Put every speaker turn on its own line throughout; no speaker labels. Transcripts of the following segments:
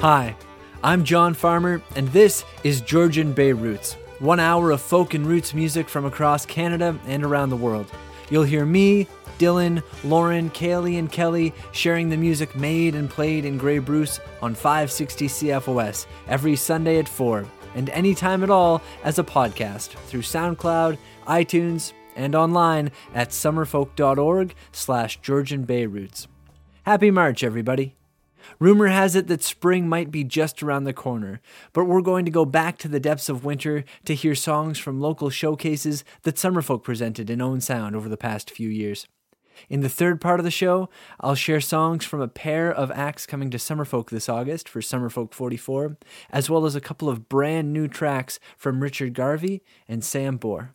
Hi, I'm John Farmer, and this is Georgian Bay Roots, one hour of folk and roots music from across Canada and around the world. You'll hear me, Dylan, Lauren, Kaylee, and Kelly sharing the music made and played in Grey Bruce on 560 CFOS every Sunday at 4, and anytime at all as a podcast through SoundCloud, iTunes, and online at summerfolk.org slash Georgian Bay Roots. Happy March, everybody! Rumor has it that spring might be just around the corner, but we're going to go back to the depths of winter to hear songs from local showcases that Summerfolk presented in Owen Sound over the past few years. In the third part of the show, I'll share songs from a pair of acts coming to Summerfolk this August for Summerfolk 44, as well as a couple of brand new tracks from Richard Garvey and Sam Bohr.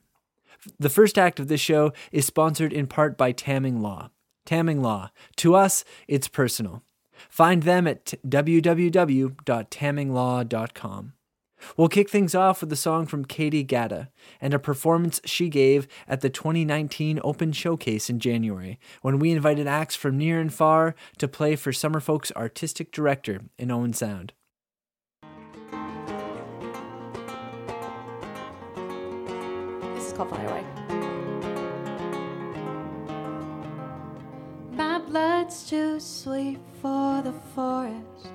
The first act of this show is sponsored in part by Tamming Law. Tamming Law. To us, it's personal. Find them at www.tamminglaw.com. We'll kick things off with a song from Katie Gatta and a performance she gave at the 2019 Open Showcase in January, when we invited acts from near and far to play for Summerfolk's artistic director in Owen Sound.
This is called Fly My blood's too sweet for the forest.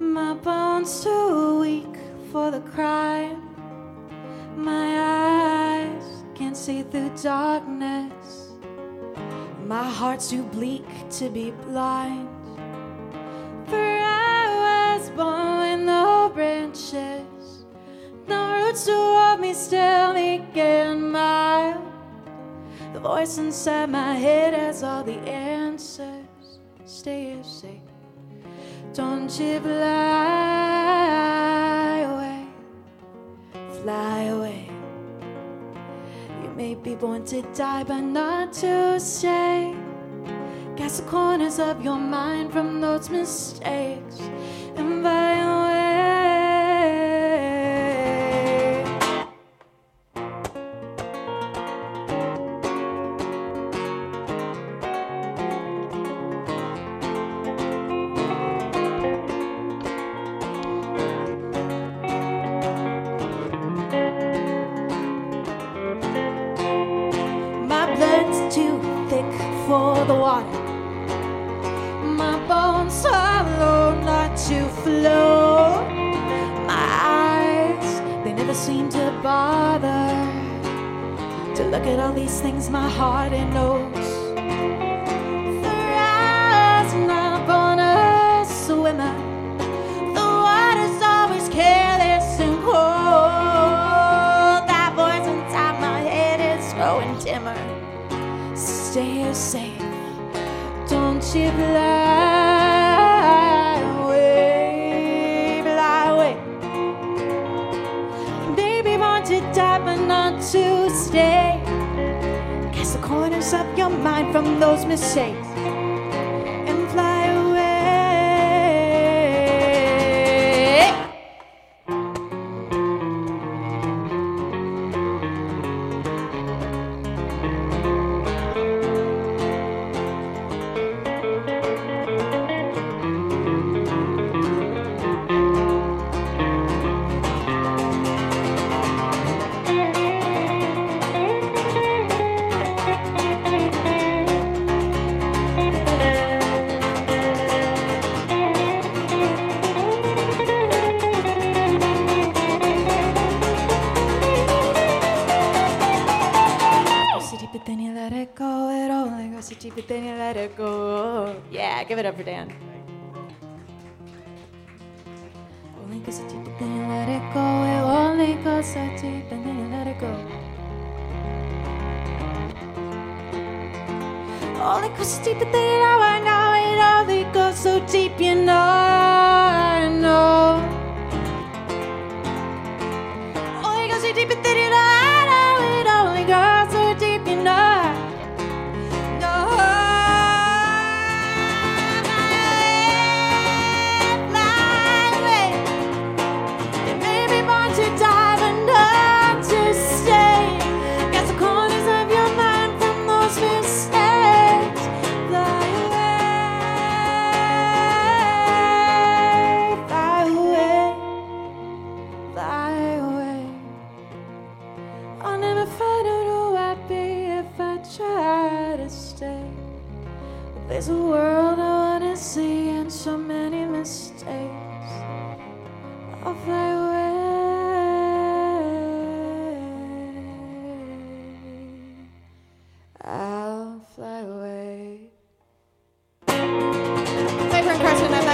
My bones too weak for the crime. My eyes can't see through darkness. My heart's too bleak to be blind. For I was born with no branches, no roots to hold me still, and mild. The voice inside my head has all the answers. Stay safe. Don't you fly away, fly away. You may be born to die, but not to stay. Cast the corners of your mind from those mistakes and For Dan. Only goes deeper than you let it go. It only goes so deep and then you let it go. Only goes deeper than you know.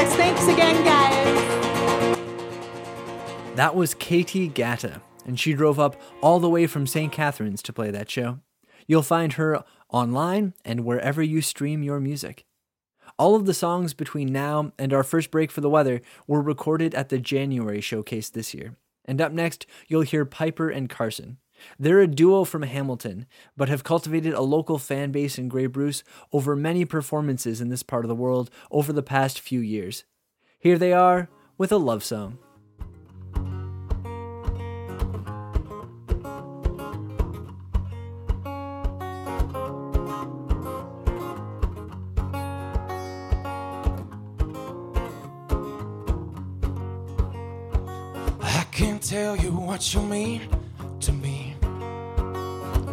FX. Thanks again, guys.
That was Katie Gatta, and she drove up all the way from St. Catharines to play that show. You'll find her online and wherever you stream your music. All of the songs between now and our first break for the weather were recorded at the January showcase this year. And up next, you'll hear Piper and Carson. They're a duo from Hamilton, but have cultivated a local fan base in Grey Bruce over many performances in this part of the world over the past few years. Here they are with a love song.
I can't tell you what you mean.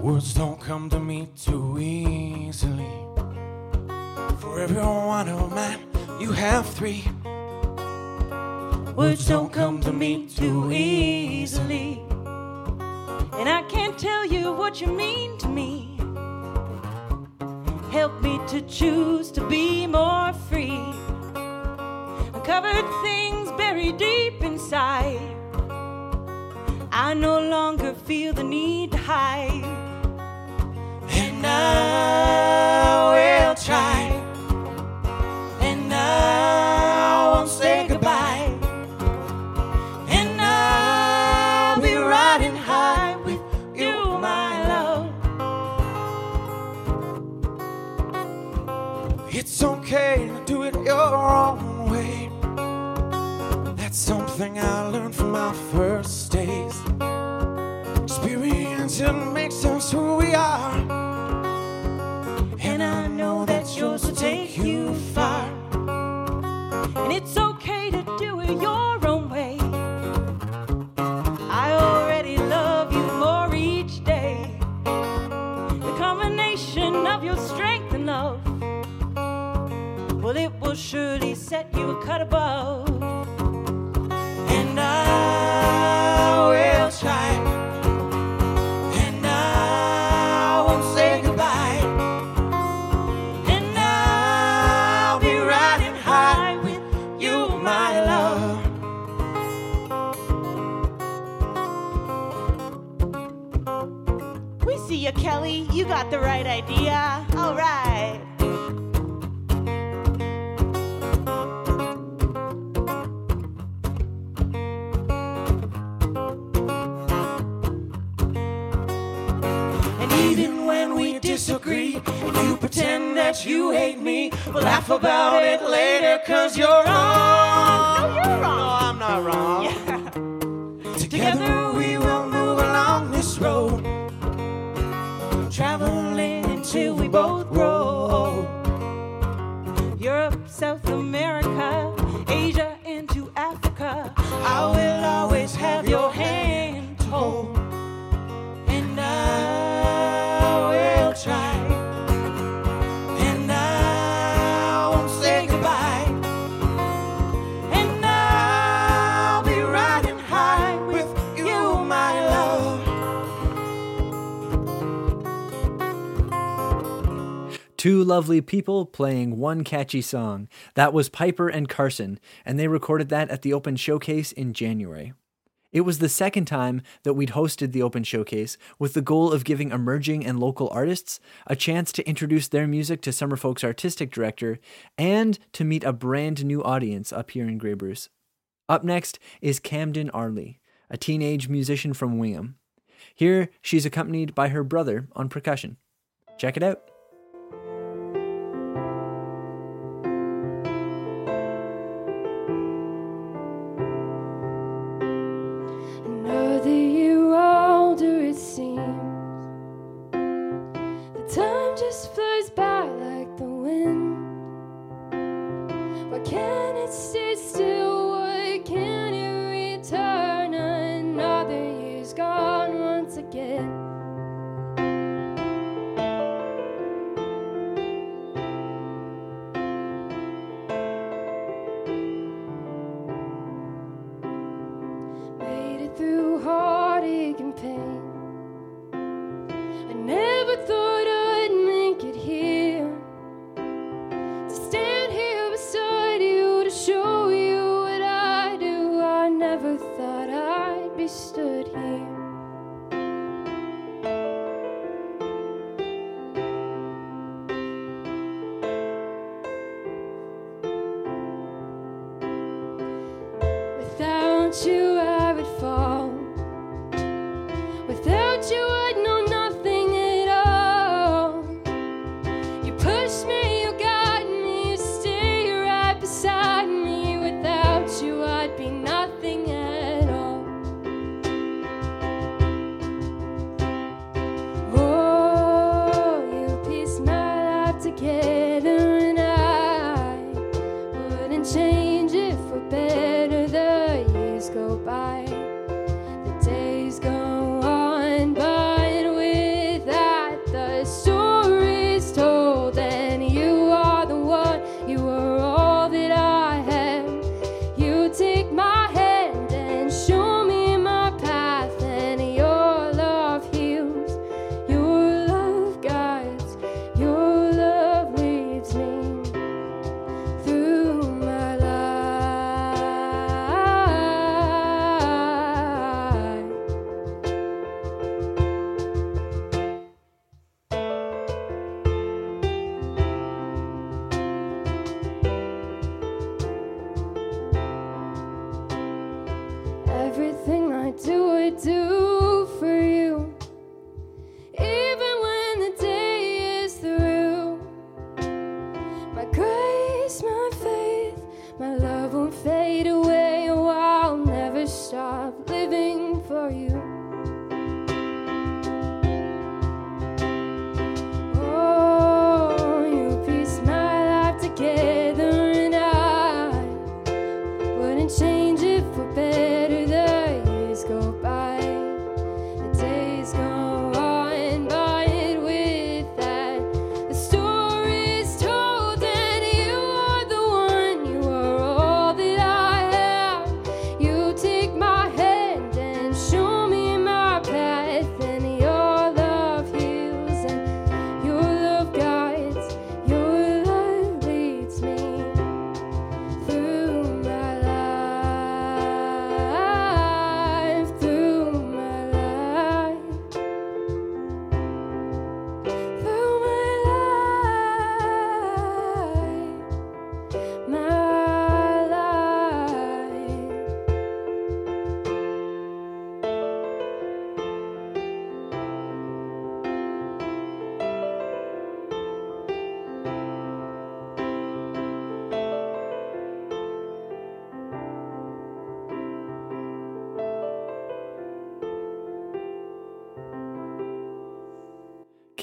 Words don't come to me too easily. For every one of mine, you have three.
Words don't come to me too easily. And I can't tell you what you mean to me. Help me to choose to be more free. Uncovered things buried deep inside. I no longer feel the need to hide.
I will try. And I won't say goodbye. And I'll be riding high with you, my love. It's okay to do it your own way. That's something I learned from my first days. Experience makes us who we are.
Cut above.
And I will try. And I won't say goodbye. And I'll be riding high with you, my love.
We see you, Kelly. You got the right idea.
Pretend that you hate me, we'll laugh about it later, cause you're wrong.
No, you're wrong.
No, I'm not wrong. Yeah. Together we will move along this road, traveling until we both grow.
Europe, South America, Asia into Africa.
I will
Two lovely people playing one catchy song. That was Piper and Carson, and they recorded that at the Open Showcase in January. It was the second time that we'd hosted the Open Showcase with the goal of giving emerging and local artists a chance to introduce their music to Summerfolk's artistic director and to meet a brand new audience up here in Grey Bruce. Up next is Camden Arley, a teenage musician from Wingham. Here, she's accompanied by her brother on percussion. Check it out.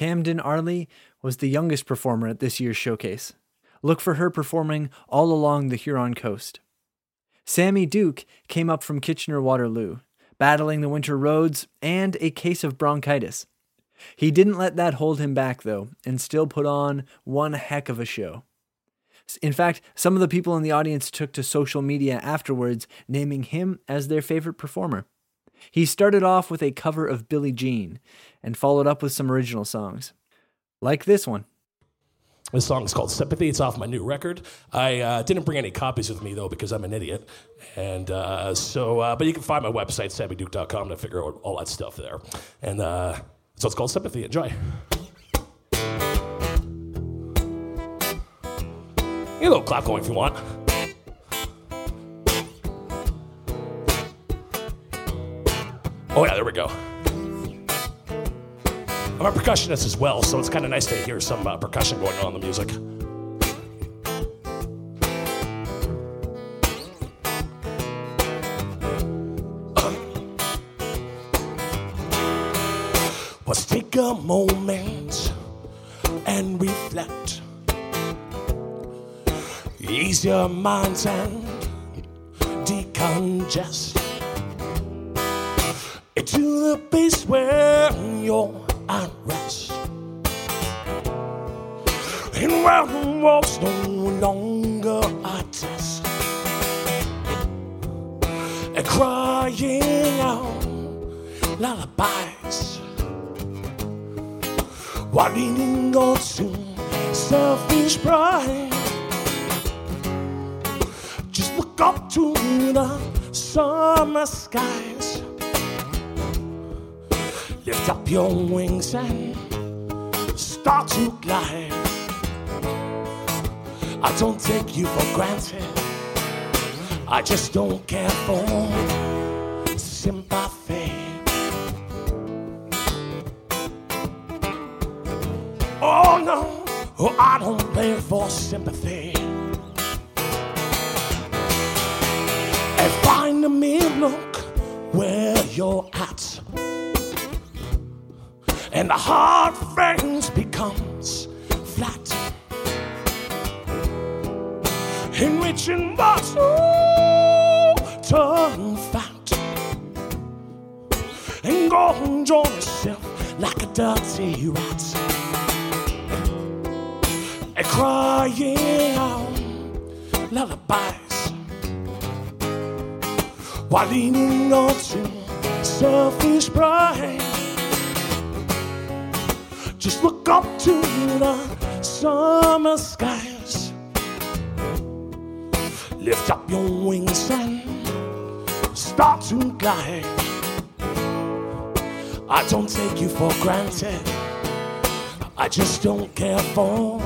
Camden Arley was the youngest performer at this year's showcase. Look for her performing all along the Huron coast. Sammy Duke came up from Kitchener Waterloo, battling the winter roads and a case of bronchitis. He didn't let that hold him back, though, and still put on one heck of a show. In fact, some of the people in the audience took to social media afterwards, naming him as their favorite performer. He started off with a cover of Billie Jean and followed up with some original songs, like this one.
This song is called Sympathy. It's off my new record. I uh, didn't bring any copies with me though because I'm an idiot. And uh, so, uh, but you can find my website, sammyduke.com, to figure out all that stuff there. And uh, so it's called Sympathy. Enjoy. Get a little clap going if you want. Oh, yeah, there we go. I'm a percussionist as well, so it's kind of nice to hear some uh, percussion going on in the music. Let's take a moment and reflect. Ease your minds and decongest into the place where you're at rest. And where the walls no longer a test. And crying out lullabies. While leaning on to selfish pride. Just look up to the summer skies Lift up your wings and start to glide. I don't take you for granted. I just don't care for sympathy. Oh no, oh, I don't play for sympathy. And find me, look where you're at. And the hard things becomes flat. In which in bottle turn fat. And go and enjoy yourself like a dirty rat. And crying out lullabies while leaning on to selfish pride. Just look up to the summer skies. Lift up your wings and start to glide. I don't take you for granted. I just don't care for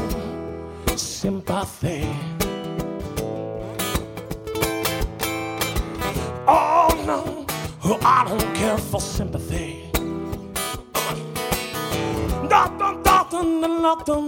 sympathy. Oh no, oh, I don't care for sympathy. lock dum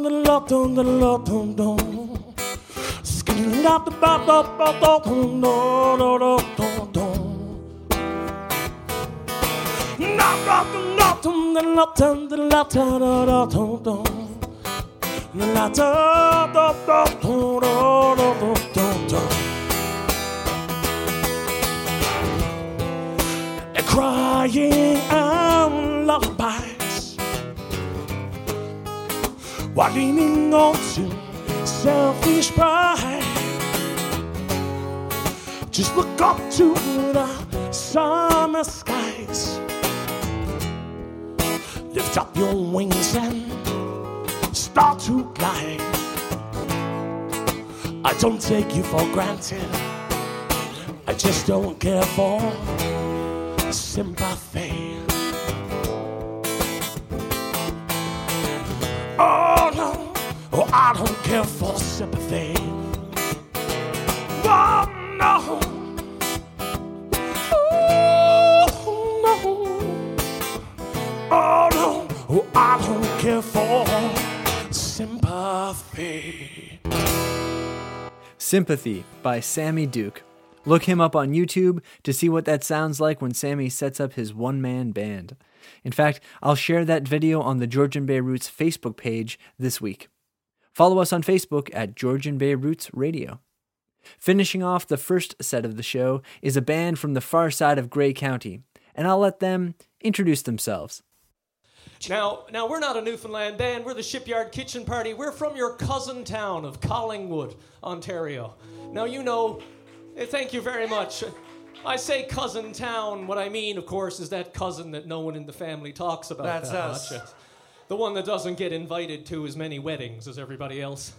crying out lullaby while leaning on to selfish pride. Just look up to the summer skies. Lift up your wings and start to glide. I don't take you for granted. I just don't care for sympathy. I don't care for sympathy. Oh no, oh no, oh no, oh, I don't care for sympathy.
Sympathy by Sammy Duke. Look him up on YouTube to see what that sounds like when Sammy sets up his one man band. In fact, I'll share that video on the Georgian Bay Roots Facebook page this week. Follow us on Facebook at Georgian Bay Roots Radio. Finishing off the first set of the show is a band from the far side of Grey County, and I'll let them introduce themselves.
Now, now we're not a Newfoundland band. We're the Shipyard Kitchen Party. We're from your cousin town of Collingwood, Ontario. Now you know. eh, Thank you very much. I say cousin town. What I mean, of course, is that cousin that no one in the family talks about.
That's
that
us.
Much. The one that doesn't get invited to as many weddings as everybody else.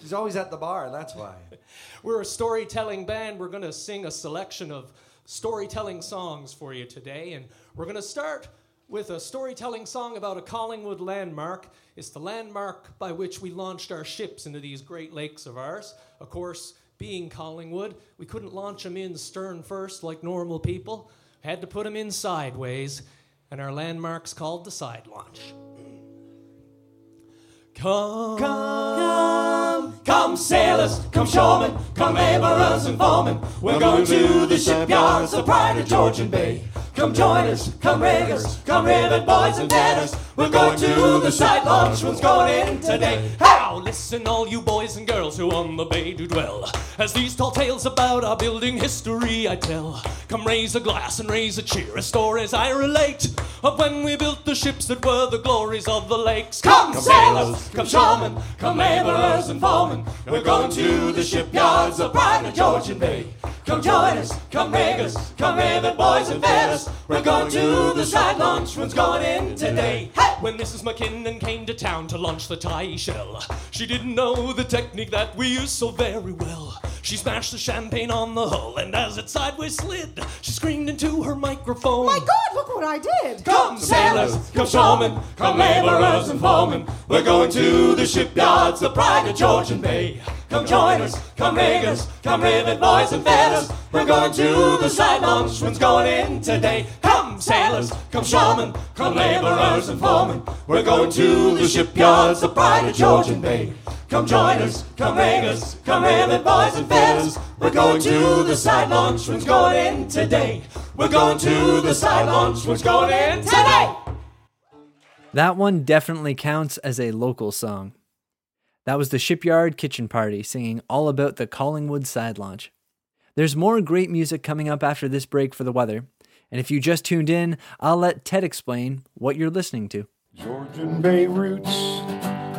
He's always at the bar, that's why.
We're a storytelling band. We're going to sing a selection of storytelling songs for you today. And we're going to start with a storytelling song about a Collingwood landmark. It's the landmark by which we launched our ships into these great lakes of ours. Of course, being Collingwood, we couldn't launch them in stern first like normal people. Had to put them in sideways, and our landmark's called the side launch. Come, come, come, sailors, come shoremen, come laborers and foremen. We're going to the shipyards, the pride of Georgian Bay. Come join us, come riggers, come rivet boys and deaders. We're going to the side launch, one's going in today. How? Listen, all you boys and girls who on the bay do dwell. As these tall tales about our building history I tell. Come raise a glass and raise a cheer as stories I relate of when we built the ships that were the glories of the lakes. Come, sailors, come showmen, come laborers and foremen. We're going to the shipyards of of Georgian Bay. Come join us, come riggers, come rivet boys and fetters. We're going to the side launch, one's going in today. Hey! When Mrs. McKinnon came to town to launch the tie shell, she didn't know the technique that we use so very well. She smashed the champagne on the hull, and as it sideways slid, she screamed into her microphone.
My God, look what I did!
Come sailors, come showmen, come laborers and foremen. We're going to the shipyards, the pride of Georgian Bay. Come join us, come riggers, come rivet boys and feathers. We're going to the side launch, when's going in today. Come sailors, come showmen, come laborers and foremen. We're going to the shipyards, the pride of Georgian Bay. Come join us, come riggers, come rivet boys and feathers. We're going to the side launch, when's going in today. We're going to the side launch, when's going in today.
That one definitely counts as a local song. That was the Shipyard Kitchen Party singing all about the Collingwood side launch. There's more great music coming up after this break for the weather, and if you just tuned in, I'll let Ted explain what you're listening to.
Georgian Bay Roots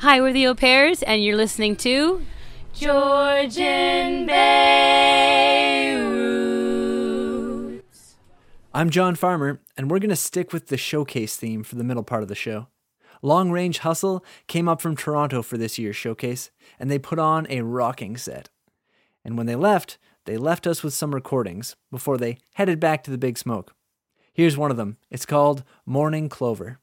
Hi, we're the Au Pairs, and you're listening to Georgian Roots.
I'm John Farmer, and we're going to stick with the showcase theme for the middle part of the show. Long Range Hustle came up from Toronto for this year's showcase, and they put on a rocking set. And when they left, they left us with some recordings before they headed back to the Big Smoke. Here's one of them. It's called Morning Clover.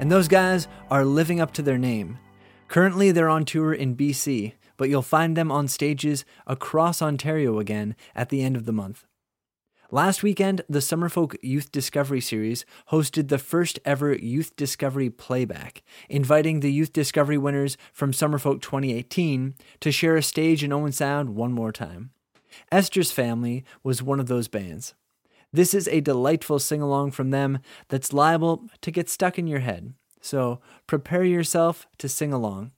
And those guys are living up to their name. Currently, they're on tour in BC, but you'll find them on stages across Ontario again at the end of the month. Last weekend, the Summerfolk Youth Discovery Series hosted the first ever Youth Discovery Playback, inviting the Youth Discovery winners from Summerfolk 2018 to share a stage in Owen Sound one more time. Esther's Family was one of those bands. This is a delightful sing along from them that's liable to get stuck in your head, so prepare yourself to sing along.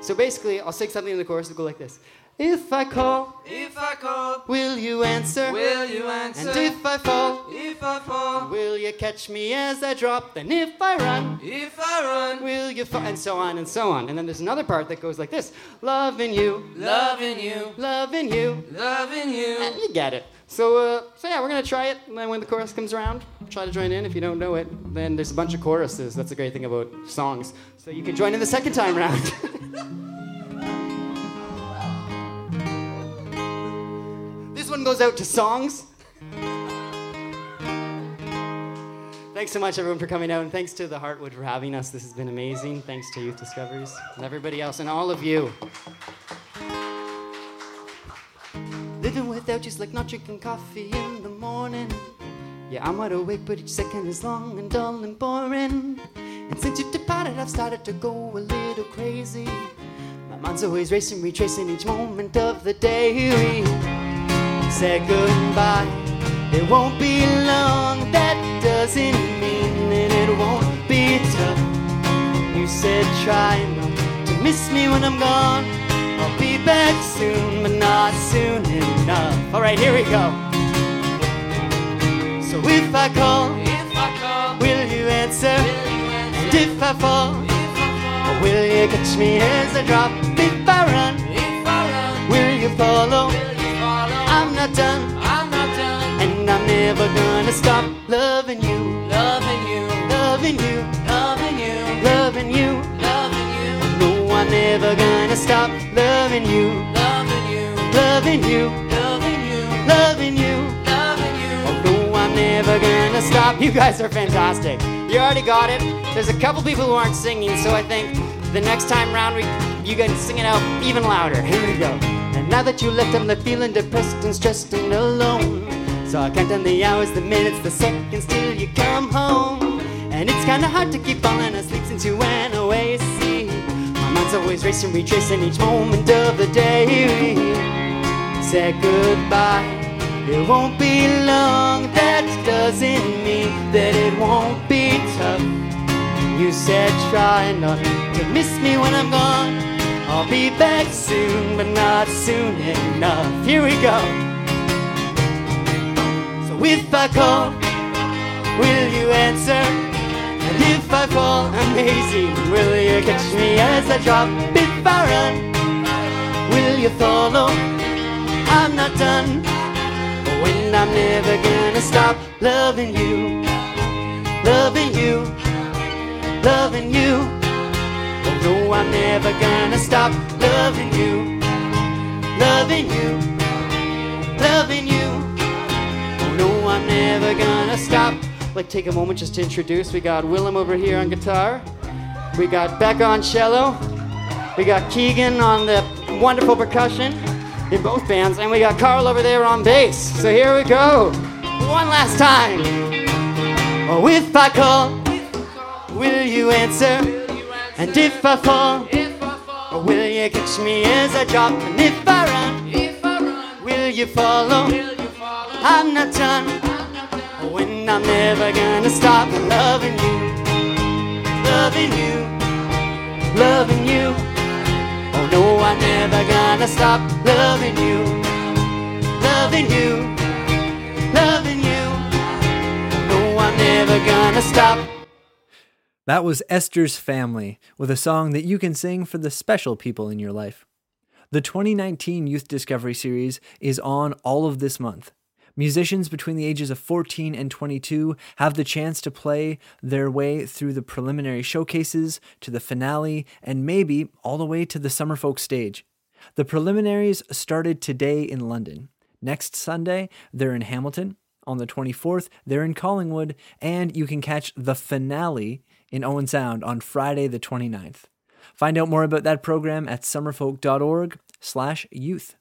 So basically, I'll sing something in the chorus and go like this. If I call,
If I call,
will you answer?
will you answer?
And if I fall,
if I fall,
will you catch me as I drop? Then if I run,
if I run,
will you fall? And so on and so on. And then there's another part that goes like this Loving you,
loving you,
loving you.
loving
And
you.
Uh, you get it. So, uh, so yeah, we're gonna try it. And then when the chorus comes around, try to join in. If you don't know it, then there's a bunch of choruses. That's the great thing about songs. So you can join in the second time round. this one goes out to songs. Thanks so much, everyone, for coming out, and thanks to the Heartwood for having us. This has been amazing. Thanks to Youth Discoveries and everybody else, and all of you. Living without you's like not drinking coffee in the morning. Yeah, I'm wide awake, but each second is long and dull and boring. And since you've departed, I've started to go a little crazy. My mind's always racing, retracing each moment of the day. We said goodbye. It won't be long, that doesn't mean that it won't be tough. You said try not to miss me when I'm gone. Back soon, but not soon enough. Alright, here we go. So if I call,
If I call,
will you answer?
will you
And if I fall,
If I fall,
will you catch me as I drop? If I run,
if I run,
will you follow?
will you follow?
I'm not done,
I'm not done.
and I'm never gonna stop loving you,
Loving you,
loving you, never gonna stop loving you,
loving you,
loving you,
loving you,
loving you.
loving you.
Oh no, I'm never gonna stop. You guys are fantastic. You already got it. There's a couple people who aren't singing, so I think the next time round we you guys sing it out even louder. Here we go. And now that you left, I'm left feeling depressed and stressed and alone. So I count down the hours, the minutes, the seconds till you come home. And it's kinda hard to keep falling asleep since you went away. Always racing, retracing each moment of the day. Said goodbye. It won't be long, that doesn't mean that it won't be tough. You said try not to miss me when I'm gone. I'll be back soon, but not soon enough. Here we go. So if I call, will you answer? If I fall, amazing, will you catch me as I drop? If I run, will you follow? I'm not done. When I'm never gonna stop loving you, loving you, loving you. Oh no, I'm never gonna stop loving you, loving you, loving you. Oh no, I'm never gonna stop. Like take a moment just to introduce. We got Willem over here on guitar. We got Becca on cello. We got Keegan on the wonderful percussion in both bands, and we got Carl over there on bass. So here we go. One last time. Oh, if I call, will you answer? And if I fall, or will you catch me as I drop? And if I run, will you follow? I'm not done. When I'm never gonna stop loving you, loving you, loving you. Oh no, I'm never gonna stop loving you, loving you, loving you. No, I'm never gonna stop.
That was Esther's Family with a song that you can sing for the special people in your life. The 2019 Youth Discovery Series is on all of this month. Musicians between the ages of 14 and 22 have the chance to play their way through the preliminary showcases to the finale and maybe all the way to the Summer Summerfolk stage. The preliminaries started today in London. Next Sunday, they're in Hamilton. on the 24th. They're in Collingwood, and you can catch the finale in Owen Sound on Friday the 29th. Find out more about that program at summerfolk.org/youth.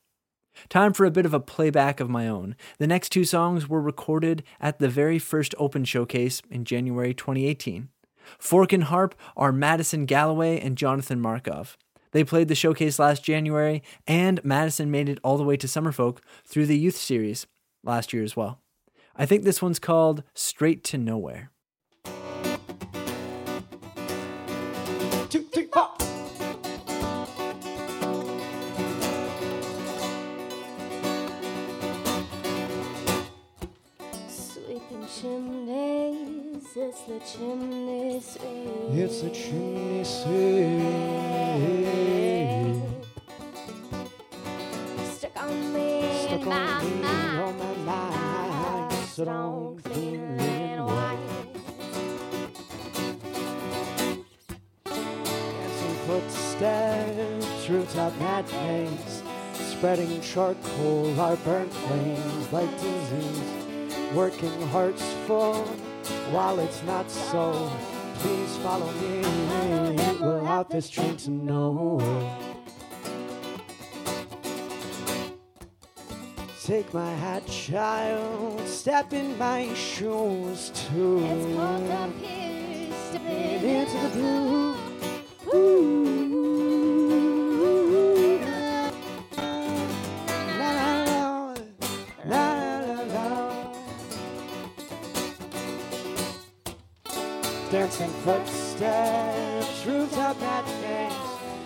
Time for a bit of a playback of my own. The next two songs were recorded at the very first open showcase in January 2018. Fork and Harp are Madison Galloway and Jonathan Markov. They played the showcase last January, and Madison made it all the way to Summerfolk through the youth series last year as well. I think this one's called Straight to Nowhere.
Chimneys, it's the chimney sweep.
It's a chimney sweep.
Stuck on me
Stuck
in my
on me,
mind.
on my mind. So don't clean and white. Dancing footsteps, rooftop matinees, spreading charcoal, our burnt flames like disease. Working hearts full, while it's not so. Please follow me. We'll have this train to nowhere. Take my hat, child. Step in my shoes too.
It's cold up here, stepping
into the blue. Dancing footsteps, rooftop matinees,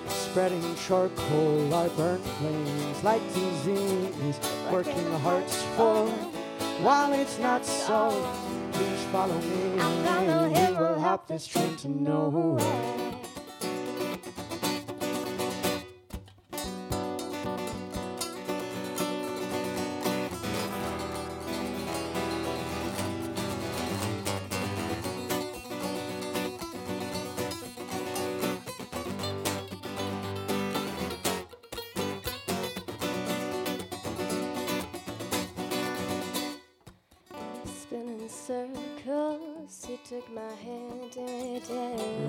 spreading charcoal, our burnt flames like disease, working the hearts full. While it's not so, please follow me. We'll hop this train to nowhere.
Took my hand and danced.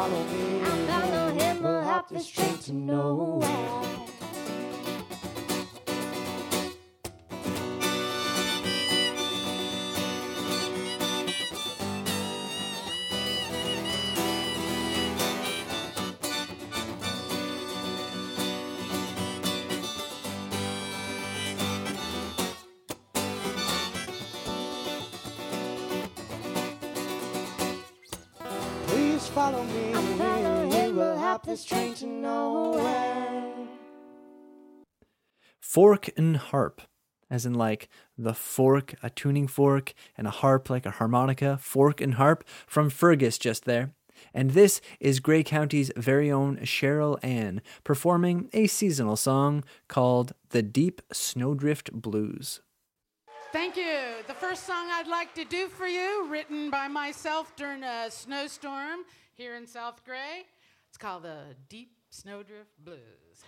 Follow me.
Follow
follow me.
follow him,
We'll hop this train to nowhere.
Fork and harp, as in like the fork, a tuning fork, and a harp like a harmonica, fork and harp from Fergus just there. And this is Grey County's very own Cheryl Ann performing a seasonal song called The Deep Snowdrift Blues.
Thank you. First song I'd like to do for you, written by myself during a snowstorm here in South Grey. It's called the Deep Snowdrift Blues.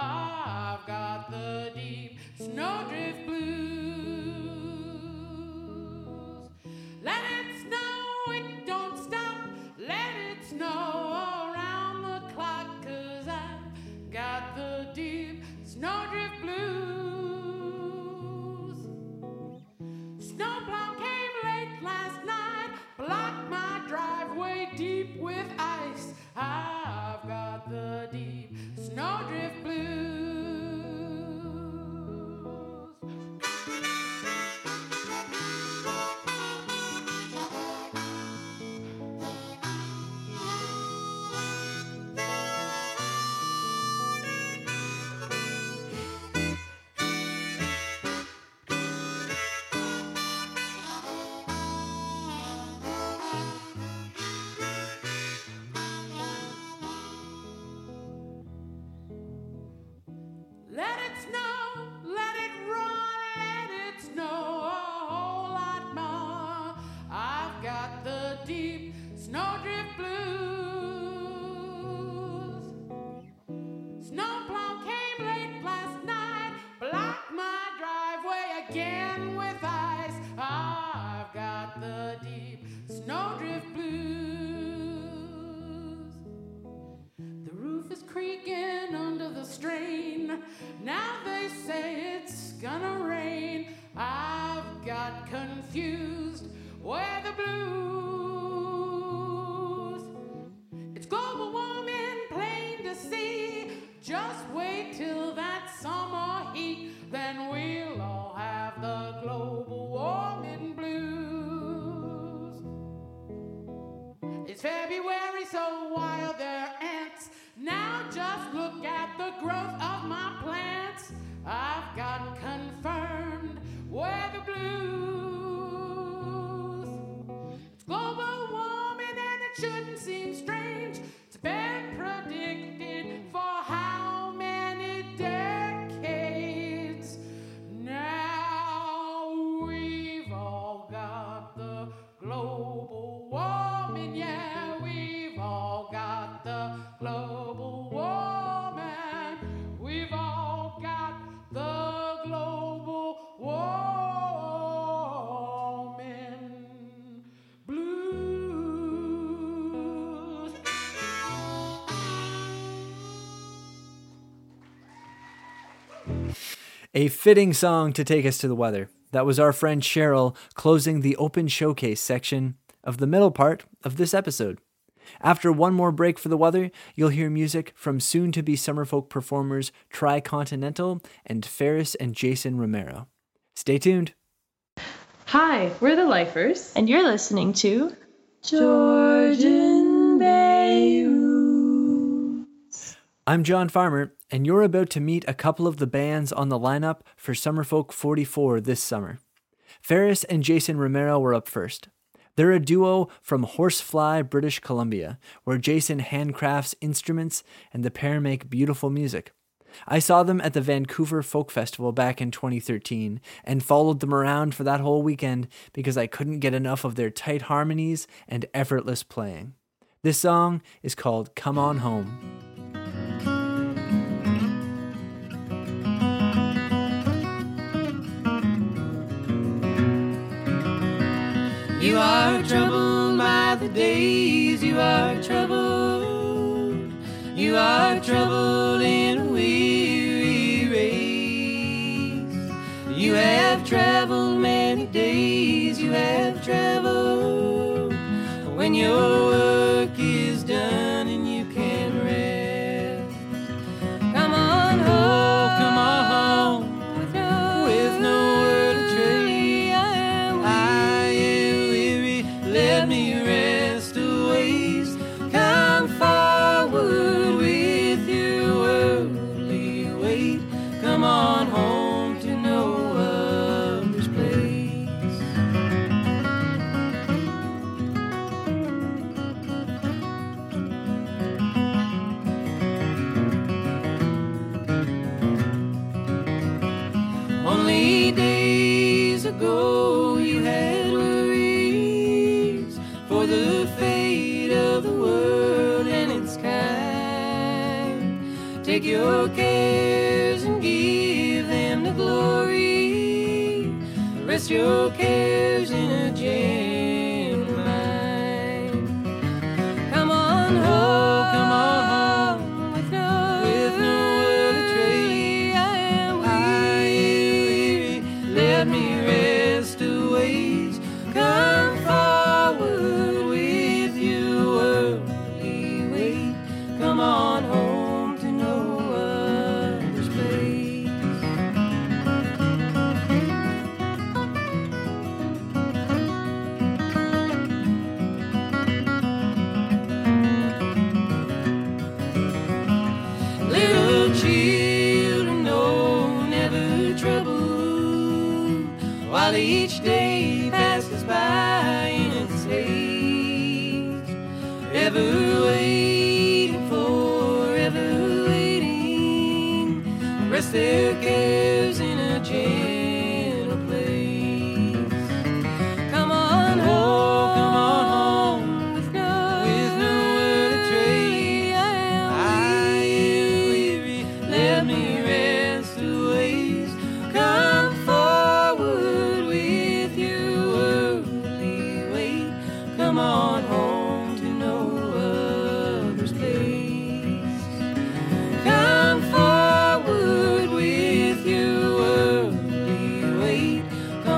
I've got the deep snowdrift blues.
A fitting song to take us to the weather. That was our friend Cheryl closing the open showcase section of the middle part of this episode. After one more break for the weather, you'll hear music from soon to be Summerfolk performers Tricontinental and Pharis and Jason Romero. Stay tuned.
Hi, we're the Lifers.
And you're listening to
Georgian Bay
I'm John Farmer, and you're about to meet a couple of the bands on the lineup for Summerfolk 44 this summer. Pharis and Jason Romero were up first. They're a duo from Horsefly, British Columbia, where Jason handcrafts instruments and the pair make beautiful music. I saw them at the Vancouver Folk Festival back in 2013 and followed them around for that whole weekend because I couldn't get enough of their tight harmonies and effortless playing. This song is called Come On Home.
You are troubled by the days, you are troubled. You are troubled in a weary race. You have traveled many days, you have traveled. When your Only days ago you had worries for the fate of the world and its kind. Take your cares and give them the glory. Rest your cares in a gentle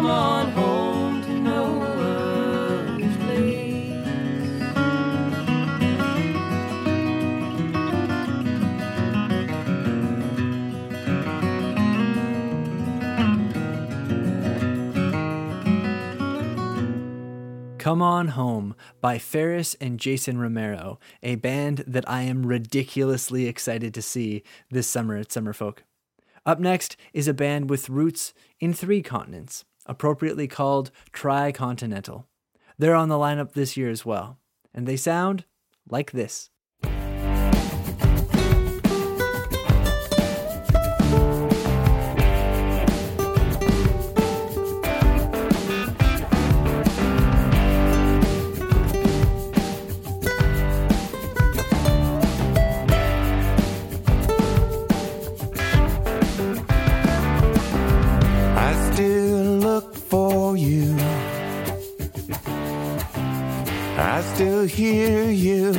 come on home to no place. Come On Home
by Pharis and Jason Romero, a band that I am ridiculously excited to see this summer at Summerfolk. Up next is a band with roots in three continents appropriately called Tricontinental. They're on the lineup this year as well, and they sound like this.
Hear you.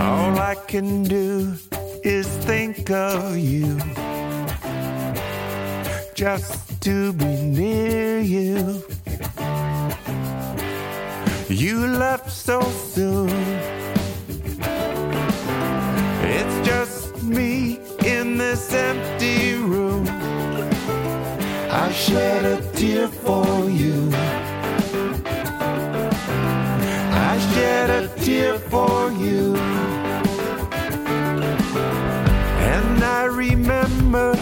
All I can do is think of you. Just to be near you. You left so soon. It's just me in this empty room. I shed a tear for you. Tear for you. And I remember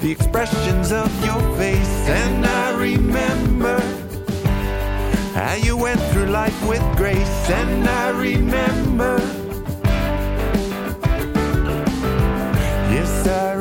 the expressions of your face. And I remember how you went through life with grace. And I remember. Yes, I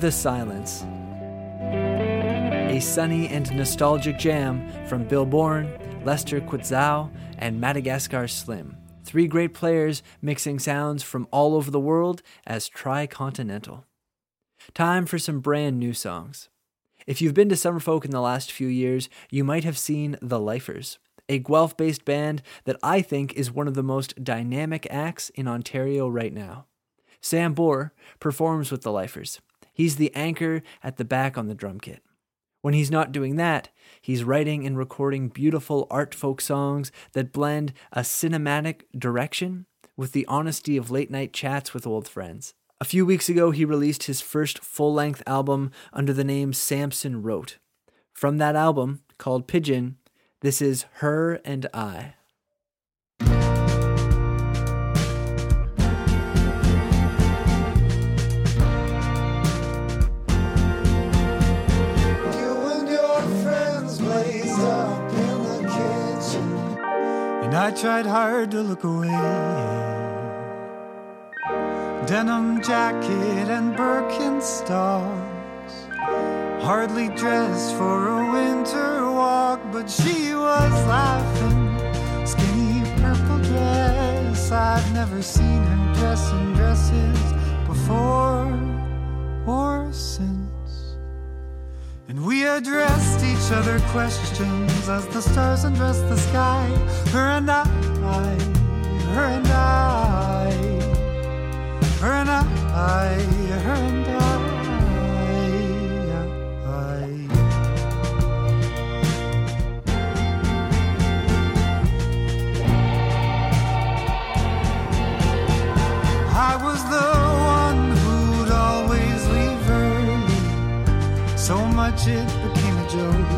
the
Silence. A sunny and nostalgic jam from Bill Bourne, Lester Quitzau, and Madagascar Slim. Three great players mixing sounds from all over the world as tricontinental. Time for some brand new songs. If you've been to Summerfolk in the last few years, you might have seen The Lifers, a Guelph based band that I think is one of the most dynamic acts in Ontario right now. Sam Bohr performs with The Lifers. He's the anchor at the back on the drum kit. When he's not doing that, he's writing and recording beautiful art folk songs that blend a cinematic direction with the honesty of late night chats with old friends. A few weeks ago, he released his first full length album under the name Samson Wrote. From that album, called Pigeon, this is Her and I.
I tried hard to look away. Denim jacket and Birkenstocks. Hardly dressed for a winter walk, but she was laughing. Skinny purple dress. I've never seen her dress in dresses before or since. And we addressed each other questions as the stars undressed the sky. Her and I, her and I, her and I, her and I. it became a joke.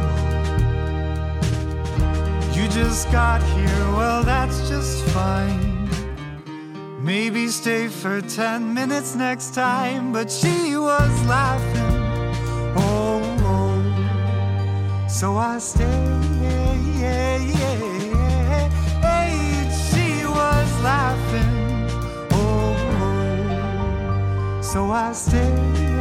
You just got here, well, that's just fine. Maybe stay for 10 minutes next time, but she was laughing. Oh, oh. so I stayed. She was laughing. Oh, oh. so I stayed.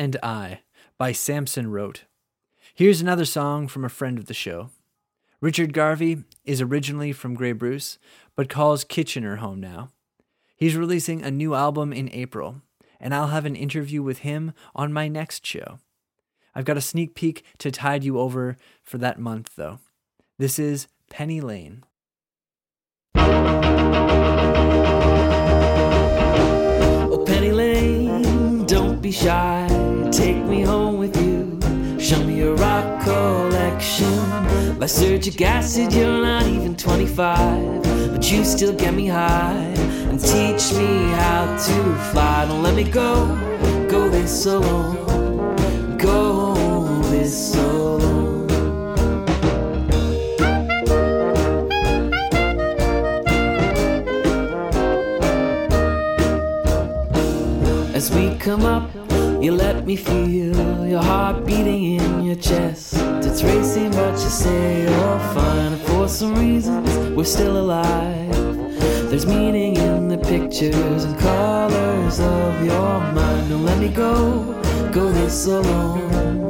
And I
by Samson wrote. Here's another song from a friend of the show. Richard Garvey is originally from Grey Bruce, but calls Kitchener home now. He's releasing a new album in April, and I'll have an interview with him on my next show. I've got a sneak peek to tide you over for that month, though. This is Penny Lane.
Oh, Penny Lane, don't be shy. Take me home with you. Show me your rock collection. Lysergic acid, you're not even 25, but you still get me high and teach me how to fly. Don't let me go, go this alone. Go this alone. As we come up, you let me feel your heart beating in your chest. It's racing, but you say you're fine. And for some reasons, we're still alive. There's meaning in the pictures and colors of your mind. Don't let me go, go this alone.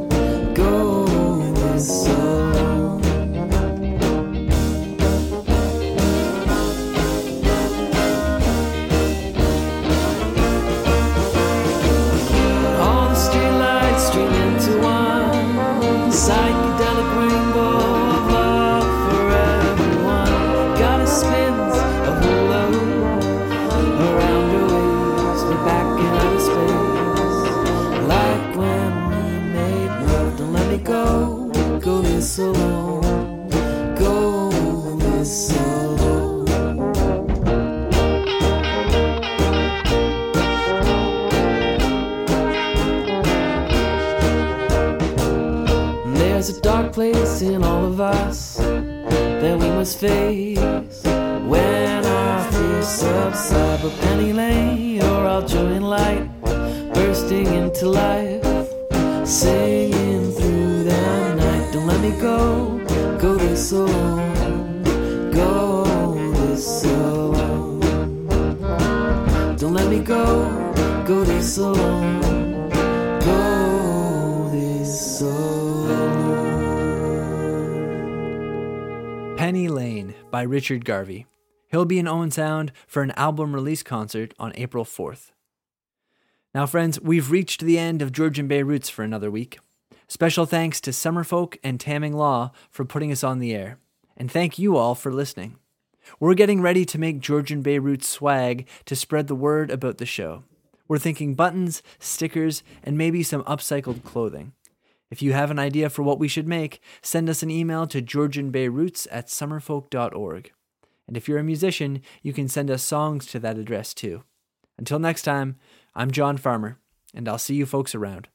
Richard Garvey. He'll be in Owen Sound for an album release concert on April 4th. Now, friends, we've reached the end of Georgian Bay Roots for another week. Special thanks to Summerfolk and Tamming Law for putting us on the air. And thank you all for listening. We're getting ready to make Georgian Bay Roots swag to spread the word about the show. We're thinking buttons, stickers, and maybe some upcycled clothing. If you have an idea for what we should make, send us an email to georgianbayroots at summerfolk.org. And if you're a musician, you can send us songs to that address too. Until next time, I'm John Farmer, and I'll see you folks around.